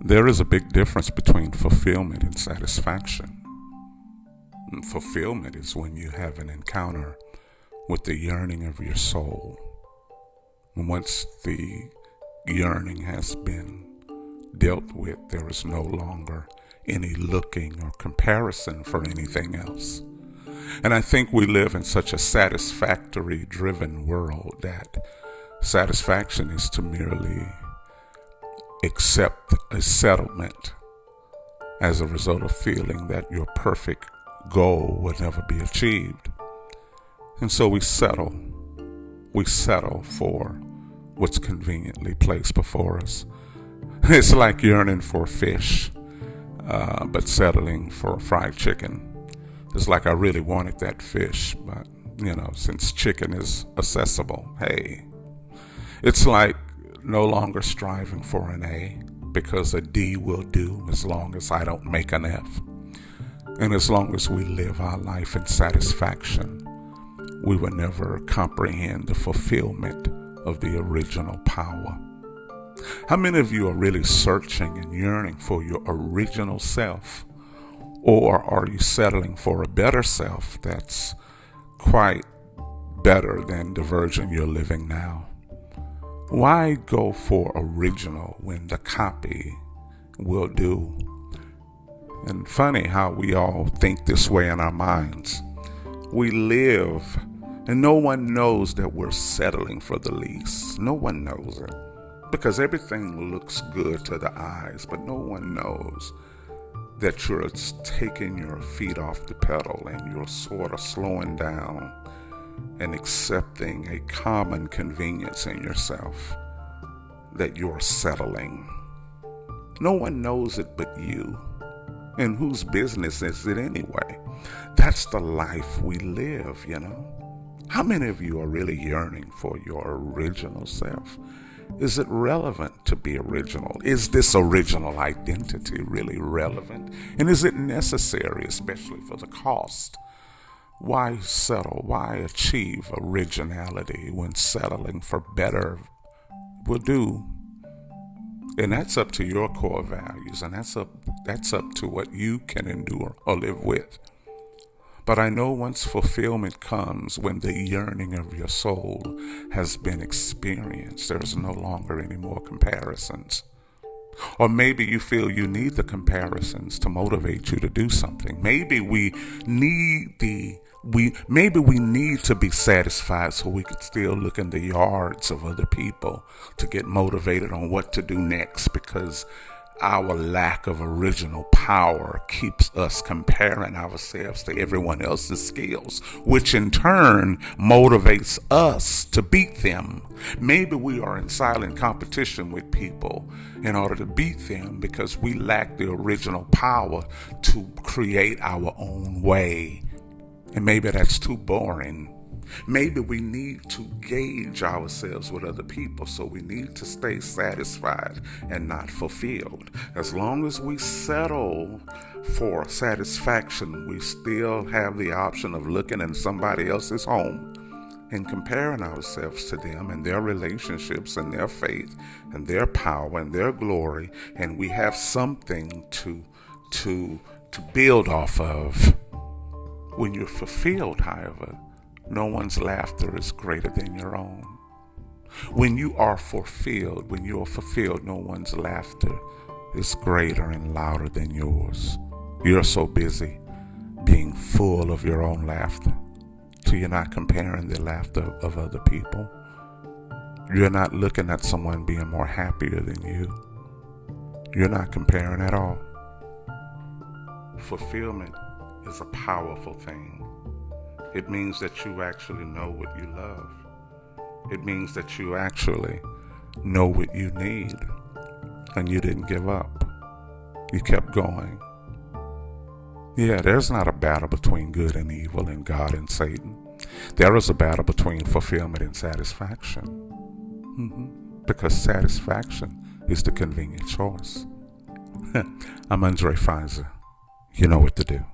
There is a big difference between fulfillment and satisfaction. Fulfillment is when you have an encounter with the yearning of your soul. Once the yearning has been dealt with, there is no longer any looking or comparison for anything else. And I think we live in such a satisfactory driven world that satisfaction is to merely accept a settlement as a result of feeling that your perfect goal will never be achieved. And so we settle. We settle for what's conveniently placed before us. It's like yearning for fish, uh, but settling for fried chicken. It's like I really wanted that fish, but you know, since chicken is accessible, hey. It's like no longer striving for an A because a D will do as long as I don't make an F. And as long as we live our life in satisfaction, we will never comprehend the fulfillment of the original power. How many of you are really searching and yearning for your original self? Or are you settling for a better self that's quite better than the version you're living now? Why go for original when the copy will do? And funny how we all think this way in our minds. We live, and no one knows that we're settling for the least. No one knows it. Because everything looks good to the eyes, but no one knows that you're taking your feet off the pedal and you're sort of slowing down and accepting a common convenience in yourself that you're settling. No one knows it but you. And whose business is it anyway? That's the life we live, you know. How many of you are really yearning for your original self? Is it relevant to be original? Is this original identity really relevant? And is it necessary, especially for the cost? Why settle? Why achieve originality when settling for better will do? And that's up to your core values, and that's up that's up to what you can endure or live with. But I know once fulfillment comes when the yearning of your soul has been experienced, there's no longer any more comparisons. Or maybe you feel you need the comparisons to motivate you to do something. Maybe we need the we maybe we need to be satisfied so we could still look in the yards of other people to get motivated on what to do next because our lack of original power keeps us comparing ourselves to everyone else's skills, which in turn motivates us to beat them. Maybe we are in silent competition with people in order to beat them because we lack the original power to create our own way. And maybe that's too boring Maybe we need to gauge ourselves with other people, so we need to stay satisfied and not fulfilled. As long as we settle for satisfaction, we still have the option of looking in somebody else's home and comparing ourselves to them and their relationships and their faith and their power and their glory and we have something to to to build off of when you're fulfilled however no one's laughter is greater than your own. When you are fulfilled, when you are fulfilled, no one's laughter is greater and louder than yours. You're so busy being full of your own laughter So you're not comparing the laughter of other people. You're not looking at someone being more happier than you. You're not comparing at all. Fulfillment is a powerful thing. It means that you actually know what you love. It means that you actually know what you need and you didn't give up. You kept going. Yeah, there's not a battle between good and evil and God and Satan. There is a battle between fulfillment and satisfaction. Mm-hmm. Because satisfaction is the convenient choice. I'm Andre Pfizer. You know what to do.